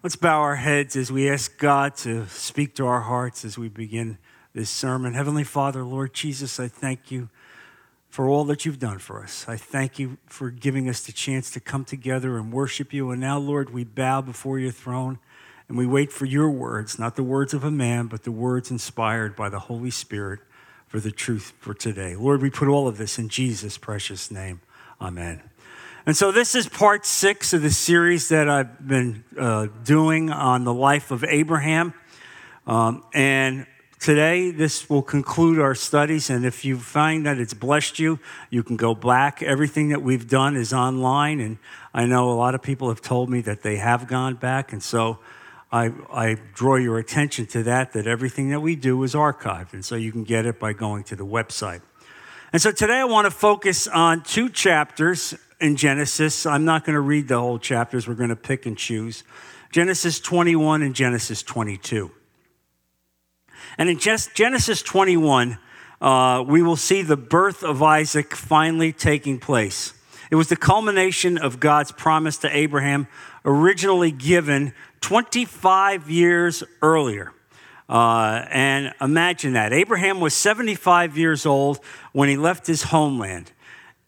Let's bow our heads as we ask God to speak to our hearts as we begin this sermon. Heavenly Father, Lord Jesus, I thank you for all that you've done for us. I thank you for giving us the chance to come together and worship you. And now, Lord, we bow before your throne and we wait for your words, not the words of a man, but the words inspired by the Holy Spirit for the truth for today. Lord, we put all of this in Jesus' precious name. Amen. And so, this is part six of the series that I've been uh, doing on the life of Abraham. Um, and today, this will conclude our studies. And if you find that it's blessed you, you can go back. Everything that we've done is online. And I know a lot of people have told me that they have gone back. And so, I, I draw your attention to that, that everything that we do is archived. And so, you can get it by going to the website. And so today I want to focus on two chapters in Genesis. I'm not going to read the whole chapters, we're going to pick and choose Genesis 21 and Genesis 22. And in Genesis 21, uh, we will see the birth of Isaac finally taking place. It was the culmination of God's promise to Abraham, originally given 25 years earlier. Uh, and imagine that. Abraham was 75 years old when he left his homeland.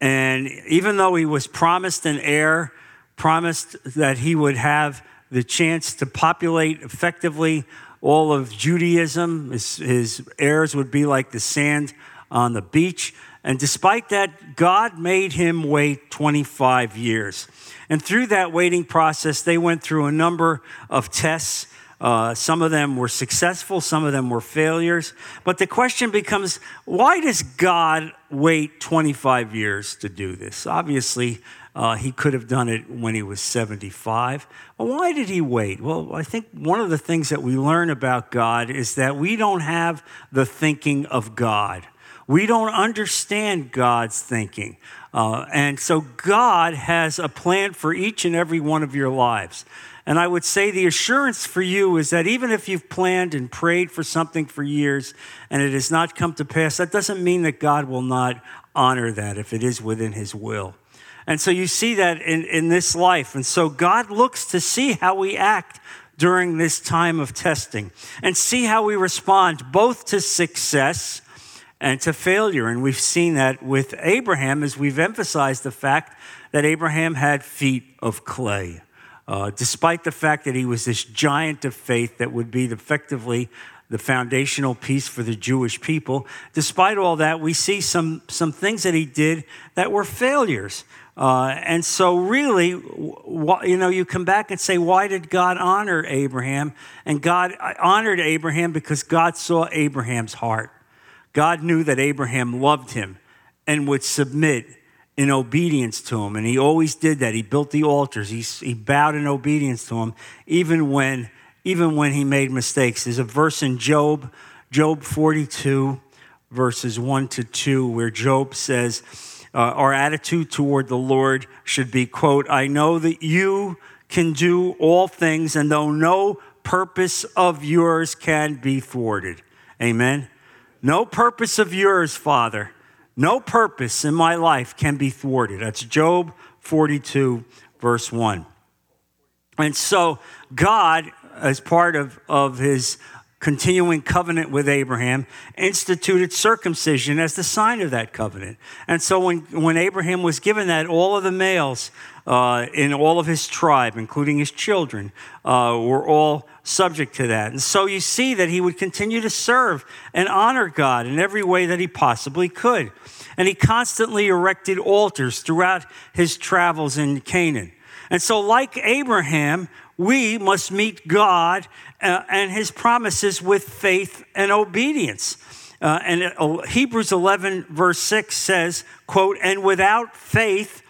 And even though he was promised an heir, promised that he would have the chance to populate effectively all of Judaism, his, his heirs would be like the sand on the beach. And despite that, God made him wait 25 years. And through that waiting process, they went through a number of tests uh, some of them were successful, some of them were failures. But the question becomes why does God wait 25 years to do this? Obviously, uh, he could have done it when he was 75. But why did he wait? Well, I think one of the things that we learn about God is that we don't have the thinking of God. We don't understand God's thinking. Uh, and so God has a plan for each and every one of your lives. And I would say the assurance for you is that even if you've planned and prayed for something for years and it has not come to pass, that doesn't mean that God will not honor that if it is within His will. And so you see that in, in this life. And so God looks to see how we act during this time of testing and see how we respond both to success and to failure. And we've seen that with Abraham as we've emphasized the fact that Abraham had feet of clay. Uh, despite the fact that he was this giant of faith that would be effectively the foundational piece for the Jewish people, despite all that, we see some, some things that he did that were failures. Uh, and so, really, you know, you come back and say, why did God honor Abraham? And God honored Abraham because God saw Abraham's heart. God knew that Abraham loved him and would submit in obedience to him. And he always did that. He built the altars. He, he bowed in obedience to him, even when, even when he made mistakes. There's a verse in Job, Job 42, verses 1 to 2, where Job says, uh, Our attitude toward the Lord should be, quote, I know that you can do all things, and though no purpose of yours can be thwarted. Amen. No purpose of yours, Father no purpose in my life can be thwarted. That's Job 42, verse 1. And so, God, as part of, of his continuing covenant with Abraham, instituted circumcision as the sign of that covenant. And so, when, when Abraham was given that, all of the males uh, in all of his tribe, including his children, uh, were all subject to that. And so you see that he would continue to serve and honor God in every way that he possibly could. And he constantly erected altars throughout his travels in Canaan. And so, like Abraham, we must meet God uh, and his promises with faith and obedience. Uh, and uh, Hebrews 11, verse 6 says, quote, and without faith,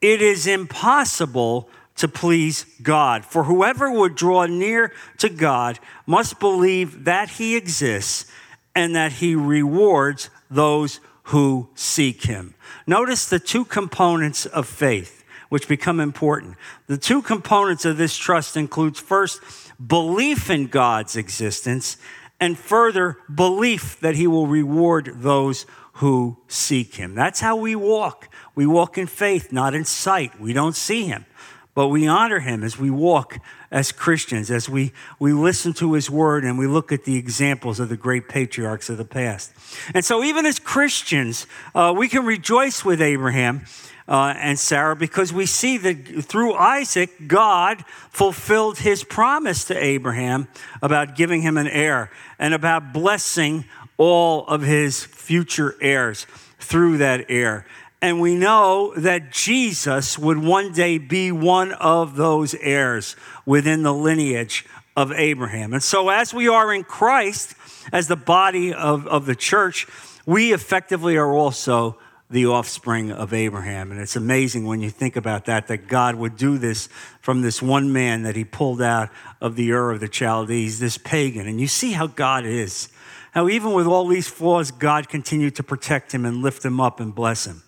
it is impossible to please God. For whoever would draw near to God must believe that he exists and that he rewards those who seek him. Notice the two components of faith which become important. The two components of this trust includes first belief in God's existence and further belief that he will reward those who seek him. That's how we walk. We walk in faith, not in sight. We don't see him. But we honor him as we walk as Christians, as we, we listen to his word and we look at the examples of the great patriarchs of the past. And so, even as Christians, uh, we can rejoice with Abraham. Uh, and Sarah, because we see that through Isaac, God fulfilled his promise to Abraham about giving him an heir and about blessing all of his future heirs through that heir. And we know that Jesus would one day be one of those heirs within the lineage of Abraham. And so, as we are in Christ, as the body of, of the church, we effectively are also the offspring of Abraham. And it's amazing when you think about that, that God would do this from this one man that he pulled out of the Ur of the Chaldees, this pagan. And you see how God is. How even with all these flaws, God continued to protect him and lift him up and bless him.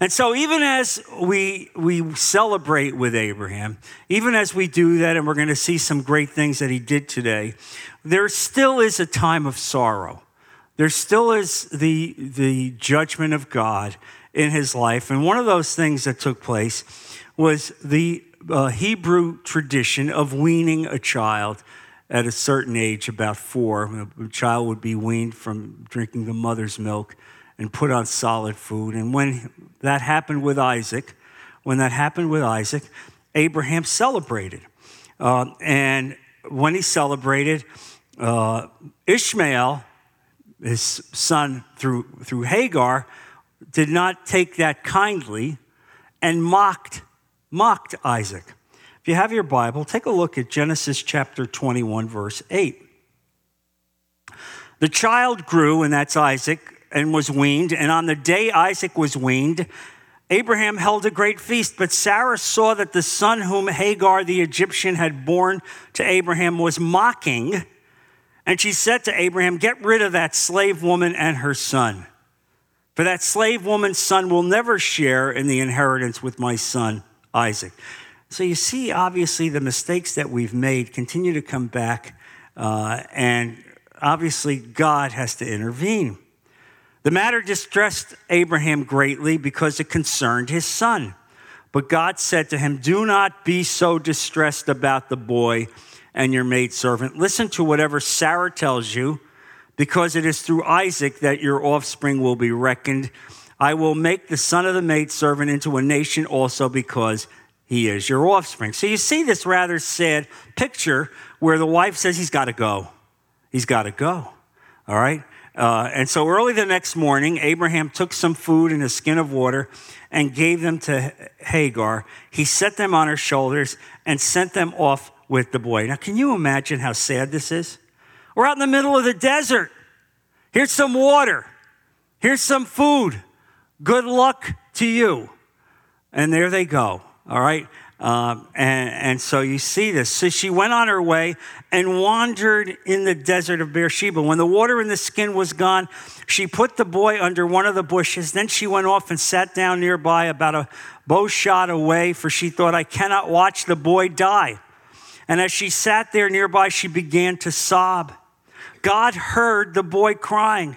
And so, even as we, we celebrate with Abraham, even as we do that, and we're going to see some great things that he did today, there still is a time of sorrow. There still is the, the judgment of God in his life. And one of those things that took place was the uh, Hebrew tradition of weaning a child at a certain age, about four. A child would be weaned from drinking the mother's milk and put on solid food. And when that happened with Isaac, when that happened with Isaac, Abraham celebrated. Uh, and when he celebrated, uh, Ishmael, his son through, through Hagar, did not take that kindly and mocked, mocked Isaac. If you have your Bible, take a look at Genesis chapter 21, verse 8. The child grew, and that's Isaac, and was weaned. And on the day Isaac was weaned, Abraham held a great feast. But Sarah saw that the son whom Hagar the Egyptian had borne to Abraham was mocking. And she said to Abraham, Get rid of that slave woman and her son. For that slave woman's son will never share in the inheritance with my son Isaac. So you see, obviously, the mistakes that we've made continue to come back, uh, and obviously, God has to intervene. The matter distressed Abraham greatly because it concerned his son. But God said to him, Do not be so distressed about the boy and your maidservant. Listen to whatever Sarah tells you, because it is through Isaac that your offspring will be reckoned. I will make the son of the maidservant into a nation also because he is your offspring. So you see this rather sad picture where the wife says he's got to go. He's got to go. All right? Uh, and so early the next morning, Abraham took some food and a skin of water and gave them to Hagar. He set them on her shoulders and sent them off with the boy. Now, can you imagine how sad this is? We're out in the middle of the desert. Here's some water. Here's some food. Good luck to you. And there they go. All right. Um, and, and, so you see this. So she went on her way and wandered in the desert of Beersheba. When the water in the skin was gone, she put the boy under one of the bushes. Then she went off and sat down nearby, about a bow shot away, for she thought, I cannot watch the boy die. And as she sat there nearby, she began to sob. God heard the boy crying.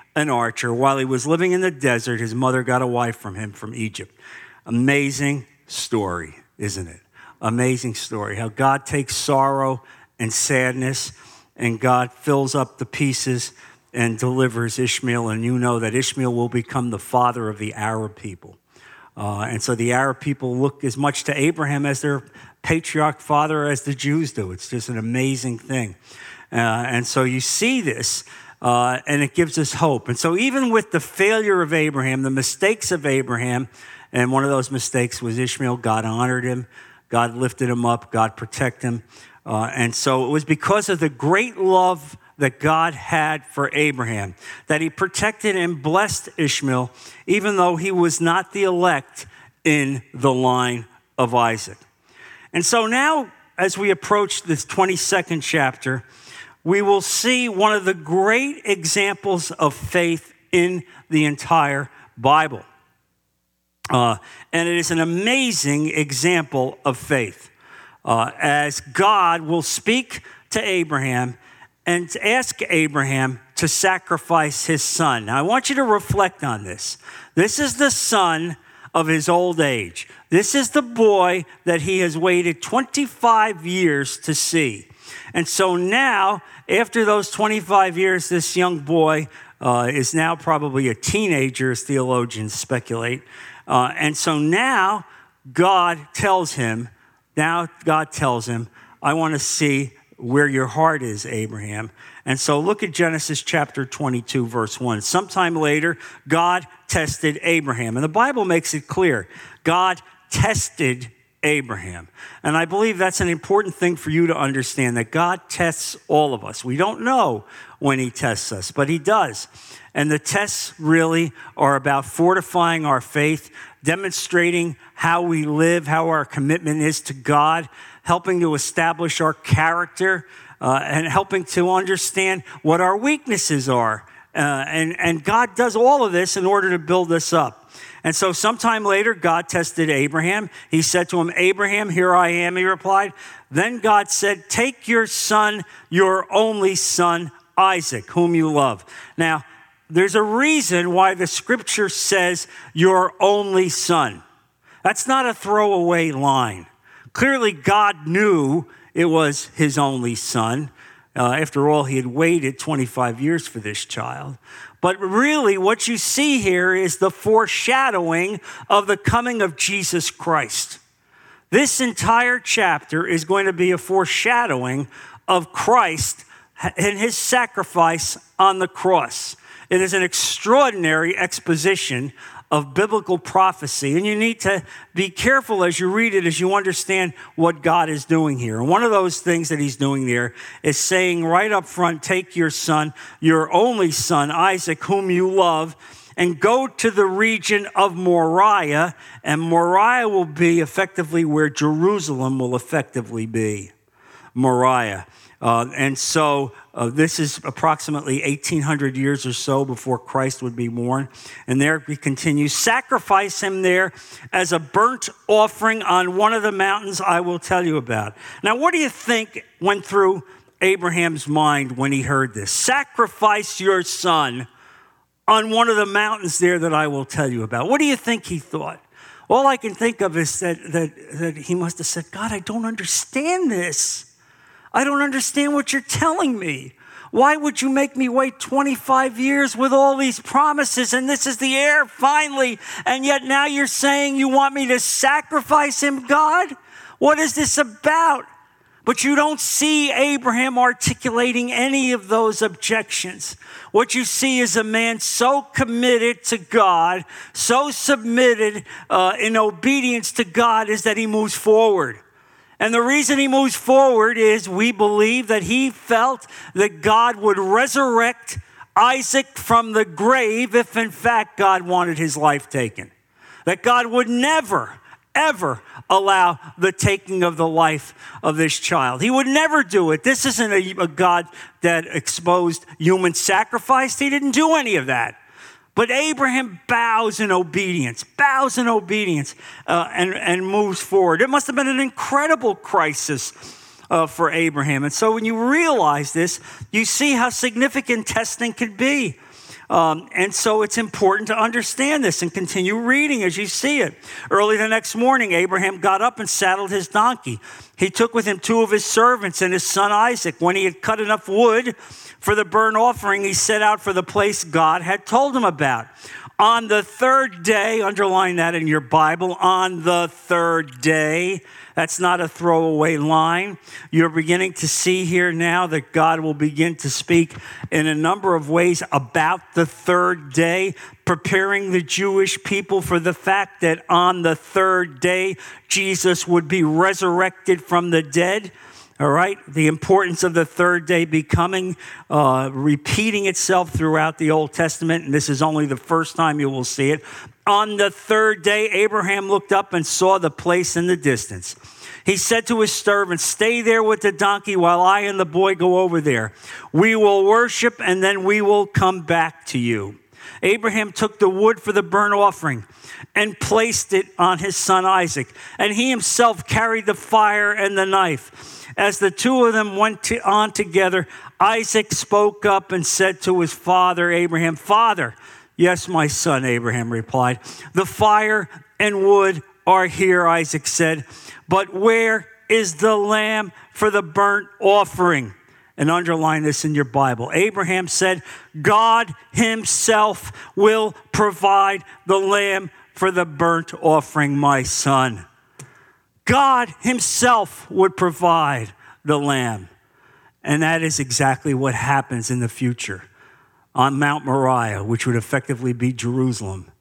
an archer. While he was living in the desert, his mother got a wife from him from Egypt. Amazing story, isn't it? Amazing story. How God takes sorrow and sadness and God fills up the pieces and delivers Ishmael. And you know that Ishmael will become the father of the Arab people. Uh, and so the Arab people look as much to Abraham as their patriarch father as the Jews do. It's just an amazing thing. Uh, and so you see this uh, and it gives us hope. And so, even with the failure of Abraham, the mistakes of Abraham, and one of those mistakes was Ishmael, God honored him, God lifted him up, God protected him. Uh, and so, it was because of the great love that God had for Abraham that he protected and blessed Ishmael, even though he was not the elect in the line of Isaac. And so now as we approach this 22nd chapter, we will see one of the great examples of faith in the entire Bible. Uh, and it is an amazing example of faith uh, as God will speak to Abraham and ask Abraham to sacrifice his son. Now, I want you to reflect on this. This is the son of his old age. This is the boy that he has waited 25 years to see. And so now, after those 25 years, this young boy uh, is now probably a teenager, as theologians speculate. Uh, and so now God tells him, now God tells him, I want to see where your heart is, Abraham. And so look at Genesis chapter 22, verse 1. Sometime later, God tested Abraham. And the Bible makes it clear God tested Abraham. And I believe that's an important thing for you to understand that God tests all of us. We don't know when He tests us, but He does. And the tests really are about fortifying our faith, demonstrating how we live, how our commitment is to God, helping to establish our character, uh, and helping to understand what our weaknesses are. Uh, and, and God does all of this in order to build us up. And so, sometime later, God tested Abraham. He said to him, Abraham, here I am, he replied. Then God said, Take your son, your only son, Isaac, whom you love. Now, there's a reason why the scripture says your only son. That's not a throwaway line. Clearly, God knew it was his only son. Uh, after all, he had waited 25 years for this child. But really, what you see here is the foreshadowing of the coming of Jesus Christ. This entire chapter is going to be a foreshadowing of Christ and his sacrifice on the cross. It is an extraordinary exposition of biblical prophecy. And you need to be careful as you read it, as you understand what God is doing here. And one of those things that he's doing there is saying right up front take your son, your only son, Isaac, whom you love, and go to the region of Moriah. And Moriah will be effectively where Jerusalem will effectively be. Moriah. Uh, and so uh, this is approximately 1800 years or so before Christ would be born. And there he continues sacrifice him there as a burnt offering on one of the mountains I will tell you about. Now, what do you think went through Abraham's mind when he heard this? Sacrifice your son on one of the mountains there that I will tell you about. What do you think he thought? All I can think of is that, that, that he must have said, God, I don't understand this. I don't understand what you're telling me. Why would you make me wait 25 years with all these promises and this is the heir finally? And yet now you're saying you want me to sacrifice him, God? What is this about? But you don't see Abraham articulating any of those objections. What you see is a man so committed to God, so submitted uh, in obedience to God, is that he moves forward. And the reason he moves forward is we believe that he felt that God would resurrect Isaac from the grave if, in fact, God wanted his life taken. That God would never, ever allow the taking of the life of this child. He would never do it. This isn't a, a God that exposed human sacrifice, he didn't do any of that. But Abraham bows in obedience, bows in obedience, uh, and, and moves forward. It must have been an incredible crisis uh, for Abraham. And so when you realize this, you see how significant testing could be. Um, and so it's important to understand this and continue reading as you see it. Early the next morning, Abraham got up and saddled his donkey. He took with him two of his servants and his son Isaac. When he had cut enough wood for the burnt offering, he set out for the place God had told him about. On the third day, underline that in your Bible, on the third day, that's not a throwaway line. You're beginning to see here now that God will begin to speak in a number of ways about the third day, preparing the Jewish people for the fact that on the third day, Jesus would be resurrected from the dead. All right, the importance of the third day becoming, uh, repeating itself throughout the Old Testament, and this is only the first time you will see it. On the third day, Abraham looked up and saw the place in the distance. He said to his servant, Stay there with the donkey while I and the boy go over there. We will worship and then we will come back to you. Abraham took the wood for the burnt offering and placed it on his son Isaac, and he himself carried the fire and the knife. As the two of them went to, on together, Isaac spoke up and said to his father Abraham, Father, yes, my son, Abraham replied, the fire and wood are here, Isaac said, but where is the lamb for the burnt offering? and underline this in your Bible. Abraham said, God himself will provide the lamb for the burnt offering, my son. God himself would provide the lamb. And that is exactly what happens in the future on Mount Moriah, which would effectively be Jerusalem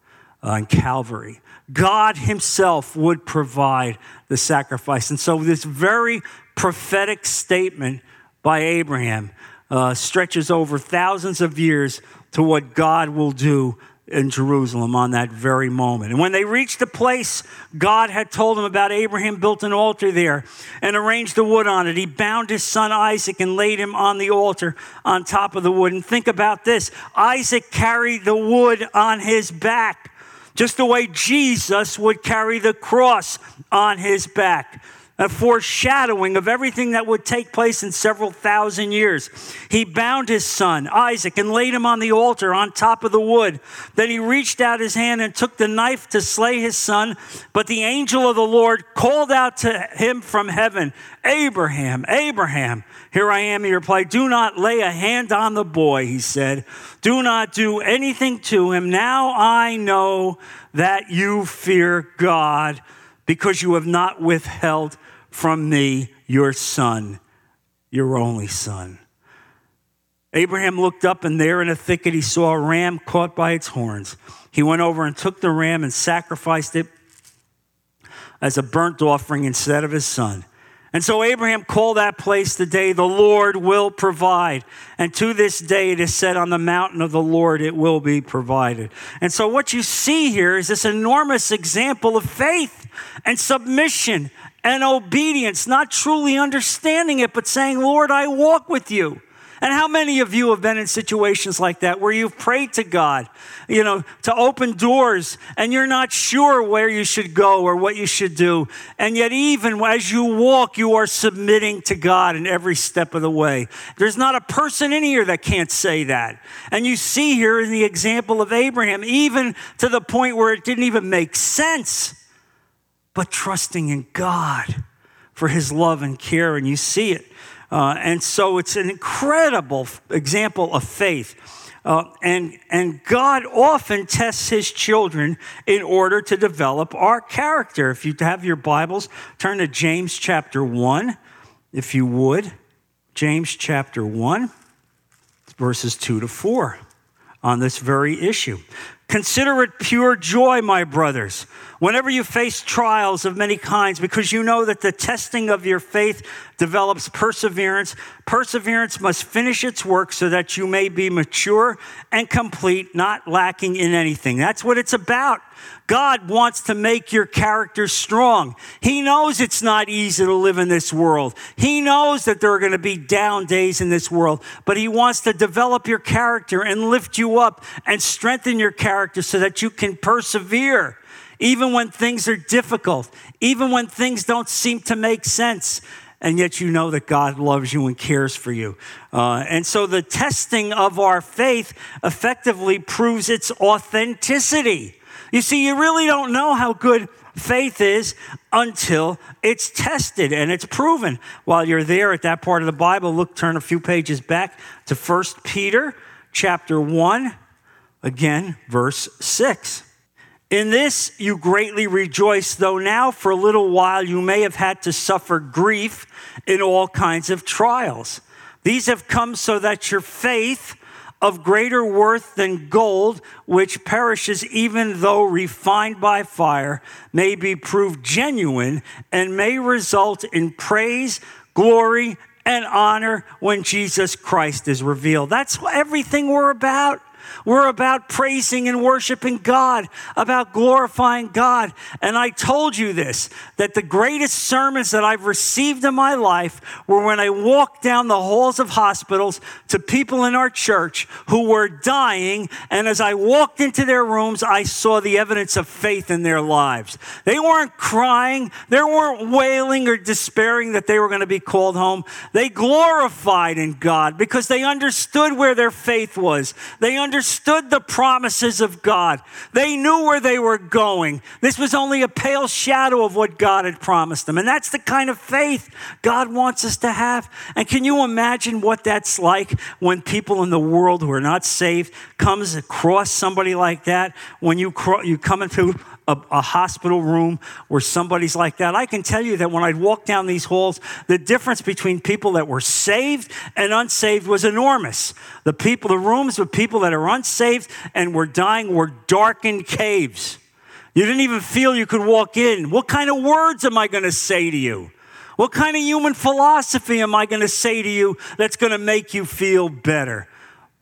uh, and Calvary. God Himself would provide the sacrifice. And so, this very prophetic statement by Abraham uh, stretches over thousands of years to what God will do in Jerusalem on that very moment. And when they reached the place God had told them about, Abraham built an altar there and arranged the wood on it. He bound his son Isaac and laid him on the altar on top of the wood. And think about this Isaac carried the wood on his back, just the way Jesus would carry the cross on his back a foreshadowing of everything that would take place in several thousand years. He bound his son, Isaac, and laid him on the altar on top of the wood. Then he reached out his hand and took the knife to slay his son. But the angel of the Lord called out to him from heaven, Abraham, Abraham. Here I am, he replied. Do not lay a hand on the boy, he said. Do not do anything to him. Now I know that you fear God because you have not withheld from me your son, your only son. Abraham looked up, and there in a thicket he saw a ram caught by its horns. He went over and took the ram and sacrificed it as a burnt offering instead of his son. And so Abraham called that place the day the Lord will provide. And to this day it is said on the mountain of the Lord it will be provided. And so what you see here is this enormous example of faith and submission and obedience, not truly understanding it, but saying, Lord, I walk with you. And how many of you have been in situations like that where you've prayed to God, you know, to open doors and you're not sure where you should go or what you should do. And yet, even as you walk, you are submitting to God in every step of the way. There's not a person in here that can't say that. And you see here in the example of Abraham, even to the point where it didn't even make sense but trusting in God for his love and care, and you see it. Uh, and so it's an incredible example of faith. Uh, and, and God often tests his children in order to develop our character. If you have your Bibles, turn to James chapter 1, if you would. James chapter 1, verses 2 to 4 on this very issue. Consider it pure joy, my brothers, whenever you face trials of many kinds, because you know that the testing of your faith develops perseverance. Perseverance must finish its work so that you may be mature and complete, not lacking in anything. That's what it's about. God wants to make your character strong. He knows it's not easy to live in this world. He knows that there are going to be down days in this world, but He wants to develop your character and lift you up and strengthen your character so that you can persevere even when things are difficult, even when things don't seem to make sense and yet you know that God loves you and cares for you. Uh, and so the testing of our faith effectively proves its authenticity. You see, you really don't know how good faith is until it's tested and it's proven. While you're there at that part of the Bible, look, turn a few pages back to 1 Peter chapter 1, again, verse 6. In this you greatly rejoice, though now for a little while you may have had to suffer grief in all kinds of trials. These have come so that your faith, of greater worth than gold, which perishes even though refined by fire, may be proved genuine and may result in praise, glory, and honor when Jesus Christ is revealed. That's everything we're about. We're about praising and worshiping God, about glorifying God. And I told you this that the greatest sermons that I've received in my life were when I walked down the halls of hospitals to people in our church who were dying. And as I walked into their rooms, I saw the evidence of faith in their lives. They weren't crying, they weren't wailing or despairing that they were going to be called home. They glorified in God because they understood where their faith was. They understood the promises of God. They knew where they were going. This was only a pale shadow of what God had promised them. And that's the kind of faith God wants us to have. And can you imagine what that's like when people in the world who are not saved comes across somebody like that? When you, you come into a, a, hospital room where somebody's like that. I can tell you that when I'd walk down these halls, the difference between people that were saved and unsaved was enormous. The people, the rooms with people that are unsaved and were dying were darkened caves. You didn't even feel you could walk in. What kind of words am I going to say to you? What kind of human philosophy am I going to say to you that's going to make you feel better?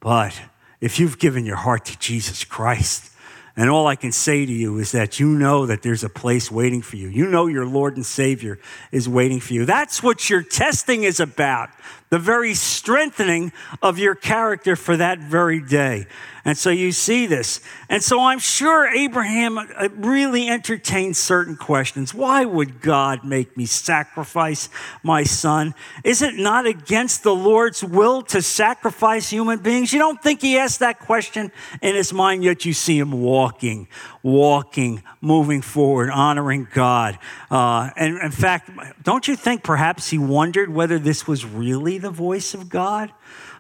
But if you've given your heart to Jesus Christ, and all I can say to you is that you know that there's a place waiting for you. You know your Lord and Savior is waiting for you. That's what your testing is about the very strengthening of your character for that very day. And so you see this. And so I'm sure Abraham uh, really entertained certain questions. Why would God make me sacrifice my son? Is it not against the Lord's will to sacrifice human beings? You don't think he asked that question in his mind, yet you see him walking, walking, moving forward, honoring God. Uh, and in fact, don't you think perhaps he wondered whether this was really the voice of God?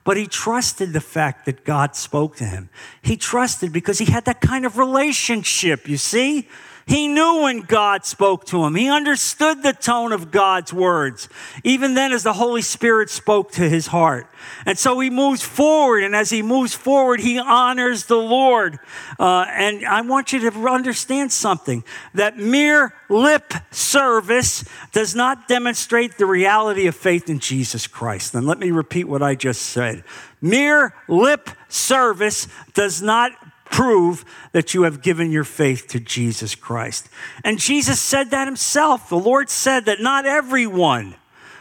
But he trusted the fact that God spoke to him. He trusted because he had that kind of relationship, you see? He knew when God spoke to him. He understood the tone of God's words, even then as the Holy Spirit spoke to his heart. And so he moves forward, and as he moves forward, he honors the Lord. Uh, and I want you to understand something that mere lip service does not demonstrate the reality of faith in Jesus Christ. And let me repeat what I just said. Mere lip service does not prove that you have given your faith to Jesus Christ. And Jesus said that himself. The Lord said that not everyone,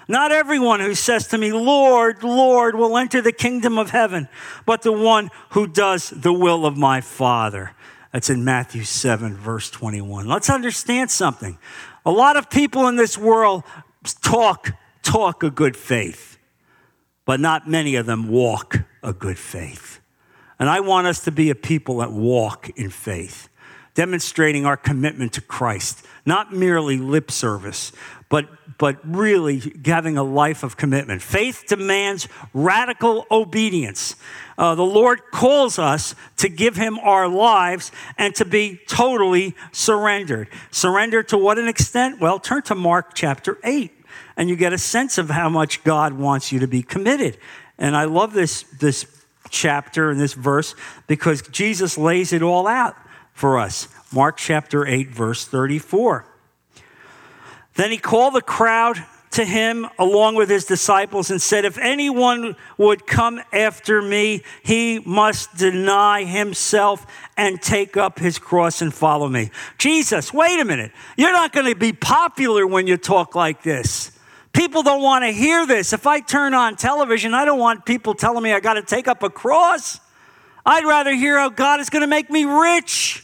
not everyone who says to me, Lord, Lord, will enter the kingdom of heaven, but the one who does the will of my Father. That's in Matthew 7, verse 21. Let's understand something. A lot of people in this world talk, talk a good faith, but not many of them walk a good faith. And I want us to be a people that walk in faith, demonstrating our commitment to Christ, not merely lip service, but, but really having a life of commitment. Faith demands radical obedience. Uh, the Lord calls us to give Him our lives and to be totally surrendered. Surrendered to what an extent? Well, turn to Mark chapter 8 and you get a sense of how much God wants you to be committed. And I love this, this chapter and this verse because Jesus lays it all out for us. Mark chapter 8, verse 34. Then he called the crowd to him along with his disciples and said, If anyone would come after me, he must deny himself and take up his cross and follow me. Jesus, wait a minute. You're not going to be popular when you talk like this. People don't want to hear this. If I turn on television, I don't want people telling me I got to take up a cross. I'd rather hear how God is going to make me rich,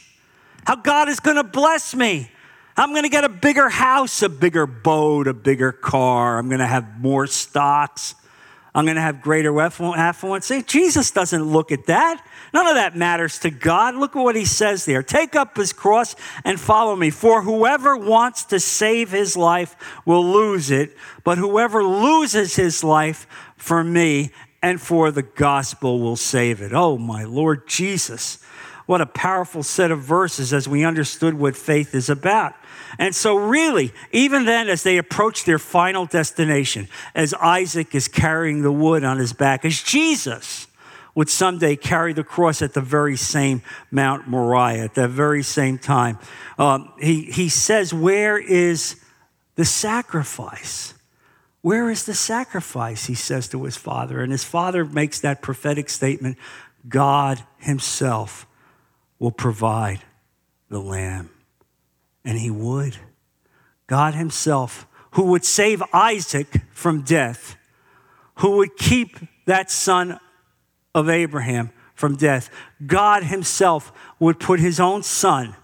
how God is going to bless me. I'm going to get a bigger house, a bigger boat, a bigger car. I'm going to have more stocks. I'm going to have greater affluence. See, Jesus doesn't look at that. None of that matters to God. Look at what he says there. Take up his cross and follow me. For whoever wants to save his life will lose it, but whoever loses his life for me and for the gospel will save it. Oh, my Lord Jesus. What a powerful set of verses as we understood what faith is about. And so, really, even then, as they approach their final destination, as Isaac is carrying the wood on his back, as Jesus would someday carry the cross at the very same Mount Moriah, at the very same time, um, he, he says, Where is the sacrifice? Where is the sacrifice? He says to his father. And his father makes that prophetic statement God Himself will provide the lamb. And He would. God Himself, who would save Isaac from death, who would keep that son of Abraham from death. God Himself would put His own son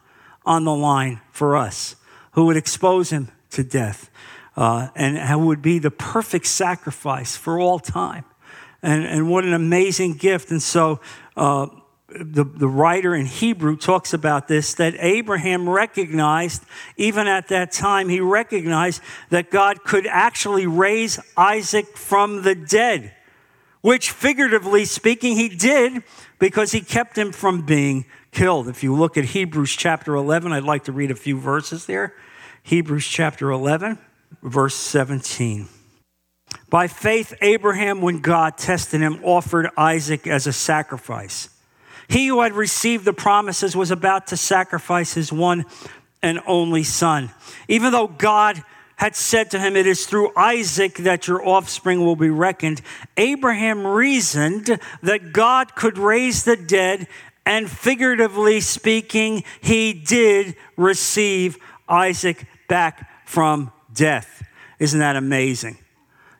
on the line for us, who would expose Him to death, uh, and would be the perfect sacrifice for all time. And, and what an amazing gift. And so, uh, the, the writer in Hebrew talks about this that Abraham recognized, even at that time, he recognized that God could actually raise Isaac from the dead, which figuratively speaking, he did because he kept him from being killed. If you look at Hebrews chapter 11, I'd like to read a few verses there. Hebrews chapter 11, verse 17. By faith, Abraham, when God tested him, offered Isaac as a sacrifice. He who had received the promises was about to sacrifice his one and only son. Even though God had said to him, It is through Isaac that your offspring will be reckoned, Abraham reasoned that God could raise the dead, and figuratively speaking, he did receive Isaac back from death. Isn't that amazing?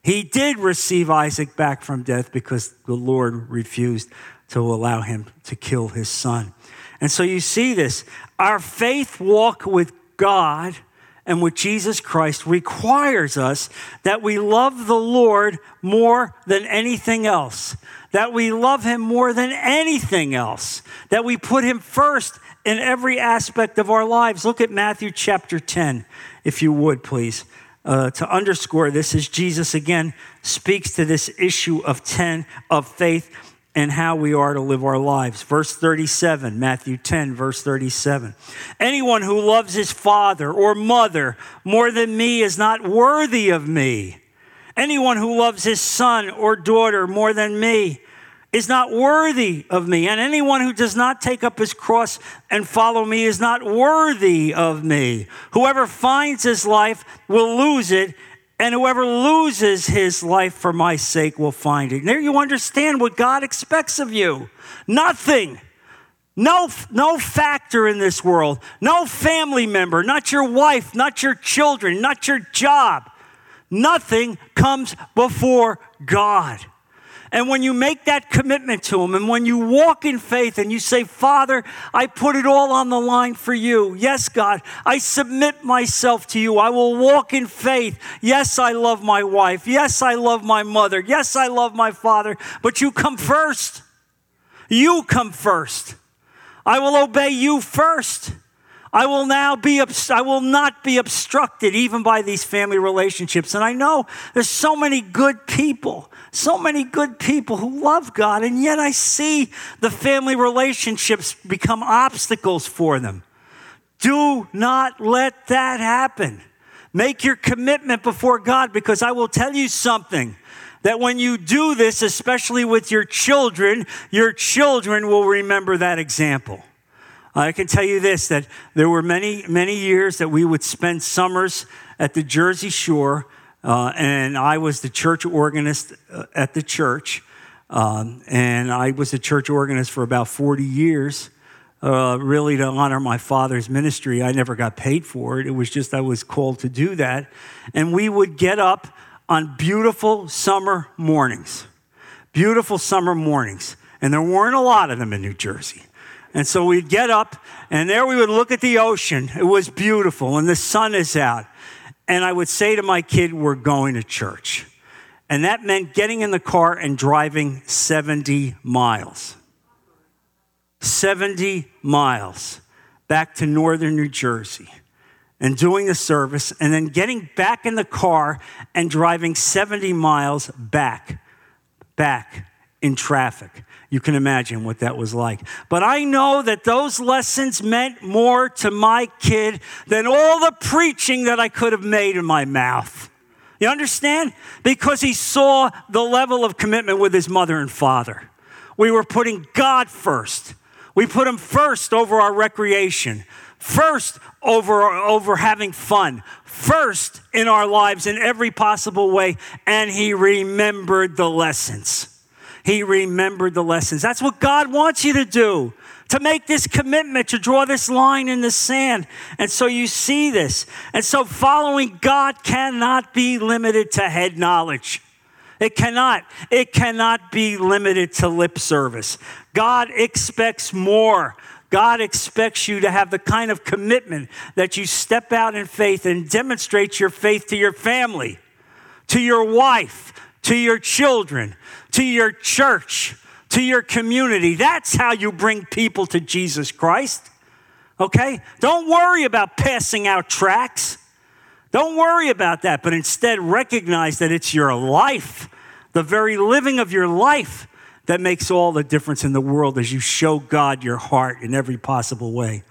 He did receive Isaac back from death because the Lord refused to allow him to kill his son. And so you see this. Our faith walk with God and with Jesus Christ requires us that we love the Lord more than anything else, that we love Him more than anything else, that we put Him first in every aspect of our lives. Look at Matthew chapter 10, if you would, please. Uh, to underscore this, as Jesus again speaks to this issue of 10 of faith and how we are to live our lives. Verse 37, Matthew 10, verse 37. Anyone who loves his father or mother more than me is not worthy of me. Anyone who loves his son or daughter more than me is not worthy of me. And anyone who does not take up his cross and follow me is not worthy of me. Whoever finds his life will lose it and whoever loses his life for my sake will find it. there you understand what God expects of you. Nothing. No, no factor in this world, no family member, not your wife, not your children, not your job. Nothing comes before God. And when you make that commitment to Him and when you walk in faith and you say, Father, I put it all on the line for you. Yes, God, I submit myself to you. I will walk in faith. Yes, I love my wife. Yes, I love my mother. Yes, I love my father. But you come first. You come first. I will obey you first. I will now be, I will not be obstructed even by these family relationships. And I know there's so many good people, so many good people who love God, and yet I see the family relationships become obstacles for them. Do not let that happen. Make your commitment before God because I will tell you something that when you do this, especially with your children, your children will remember that example. I can tell you this that there were many, many years that we would spend summers at the Jersey Shore, uh, and I was the church organist uh, at the church. Um, and I was a church organist for about 40 years, uh, really to honor my father's ministry. I never got paid for it, it was just I was called to do that. And we would get up on beautiful summer mornings, beautiful summer mornings. And there weren't a lot of them in New Jersey. And so we'd get up, and there we would look at the ocean. It was beautiful, and the sun is out. And I would say to my kid, We're going to church. And that meant getting in the car and driving 70 miles. 70 miles back to northern New Jersey and doing the service, and then getting back in the car and driving 70 miles back, back in traffic. You can imagine what that was like. But I know that those lessons meant more to my kid than all the preaching that I could have made in my mouth. You understand? Because he saw the level of commitment with his mother and father. We were putting God first. We put him first over our recreation, first over, over having fun, first in our lives in every possible way. And he remembered the lessons. He remembered the lessons. That's what God wants you to do to make this commitment, to draw this line in the sand. And so you see this. And so following God cannot be limited to head knowledge. It cannot. It cannot be limited to lip service. God expects more. God expects you to have the kind of commitment that you step out in faith and demonstrate your faith to your family, to your wife, to your children, to your church, to your community. That's how you bring people to Jesus Christ. Okay? Don't worry about passing out tracts. Don't worry about that, but instead recognize that it's your life, the very living of your life, that makes all the difference in the world as you show God your heart in every possible way.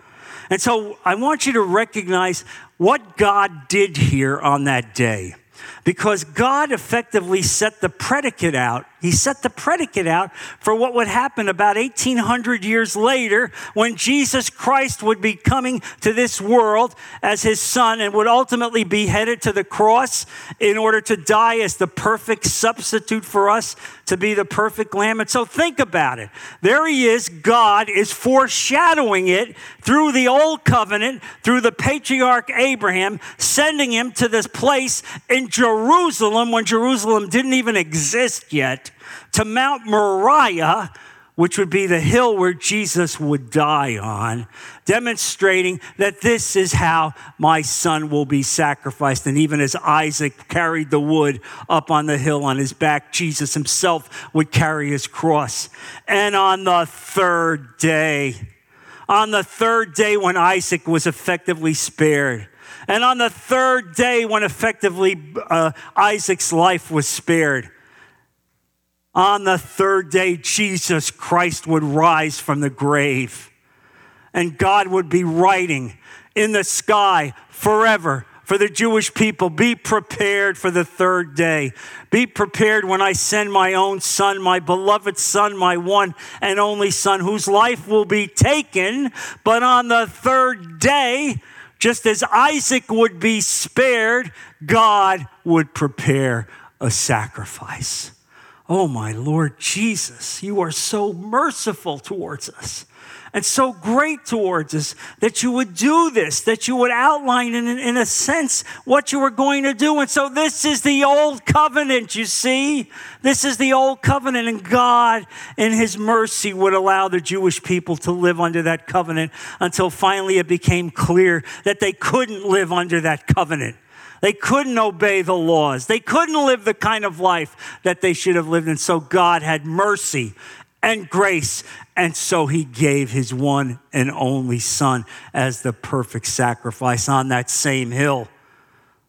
And so I want you to recognize what God did here on that day because God effectively set the predicate out. He set the predicate out for what would happen about 1800 years later when Jesus Christ would be coming to this world as his son and would ultimately be headed to the cross in order to die as the perfect substitute for us to be the perfect lamb. And so think about it. There he is. God is foreshadowing it through the old covenant, through the patriarch Abraham, sending him to this place in Jerusalem when Jerusalem didn't even exist yet, to Mount Moriah which would be the hill where Jesus would die on, demonstrating that this is how my son will be sacrificed. And even as Isaac carried the wood up on the hill on his back, Jesus himself would carry his cross. And on the third day, on the third day when Isaac was effectively spared, and on the third day when effectively uh, Isaac's life was spared, on the third day, Jesus Christ would rise from the grave and God would be writing in the sky forever for the Jewish people be prepared for the third day. Be prepared when I send my own son, my beloved son, my one and only son, whose life will be taken. But on the third day, just as Isaac would be spared, God would prepare a sacrifice. Oh, my Lord Jesus, you are so merciful towards us and so great towards us that you would do this, that you would outline in, in a sense what you were going to do. And so this is the old covenant, you see? This is the old covenant, and God, in His mercy, would allow the Jewish people to live under that covenant until finally it became clear that they couldn't live under that covenant. They couldn't obey the laws. They couldn't live the kind of life that they should have lived. And so God had mercy and grace. And so he gave his one and only son as the perfect sacrifice on that same hill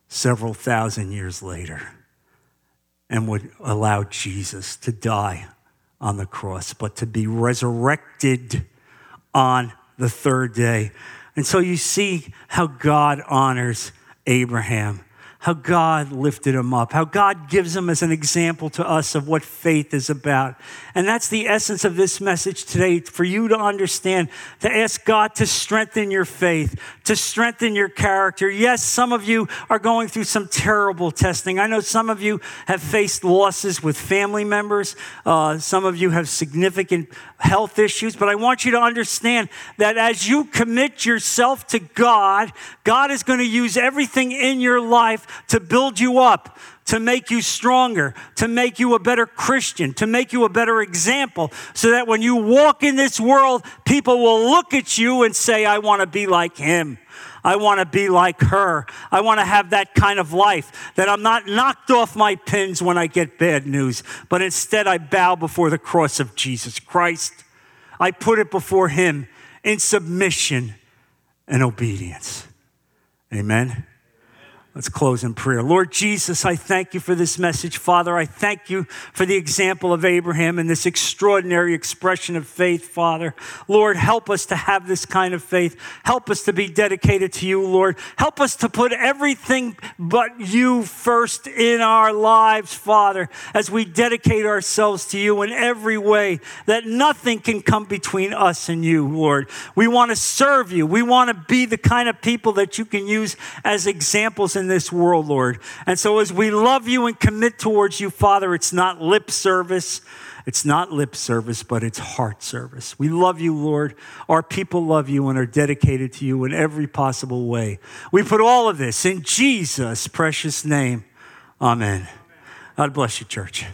several thousand years later and would allow Jesus to die on the cross, but to be resurrected on the third day. And so you see how God honors Abraham, how God lifted him up, how God gives him as an example to us of what faith is about. And that's the essence of this message today for you to understand, to ask God to strengthen your faith, to strengthen your character. Yes, some of you are going through some terrible testing. I know some of you have faced losses with family members, uh, some of you have significant health issues, but I want you to understand that as you commit yourself to God, God is going to use everything in your life to build you up, to make you stronger, to make you a better Christian, to make you a better example, so that when you walk in this world, people will look at you and say, I want to be like him. I want to be like her. I want to have that kind of life that I'm not knocked off my pins when I get bad news, but instead I bow before the cross of Jesus Christ. I put it before Him in submission and obedience. Amen. Let's close in prayer. Lord Jesus, I thank you for this message. Father, I thank you for the example of Abraham and this extraordinary expression of faith, Father. Lord, help us to have this kind of faith. Help us to be dedicated to you, Lord. Help us to put everything but you first in our lives, Father, as we dedicate ourselves to you in every way, that nothing can come between us and you, Lord. We want to serve you. We want to be the kind of people that you can use as examples in this world, Lord. And so as we love you and commit towards you, Father, it's not lip service. It's not lip service, but it's heart service. We love you, Lord. Our people love you and are dedicated to you in every possible way. We put all of this in Jesus' precious name. Amen. God bless you, church.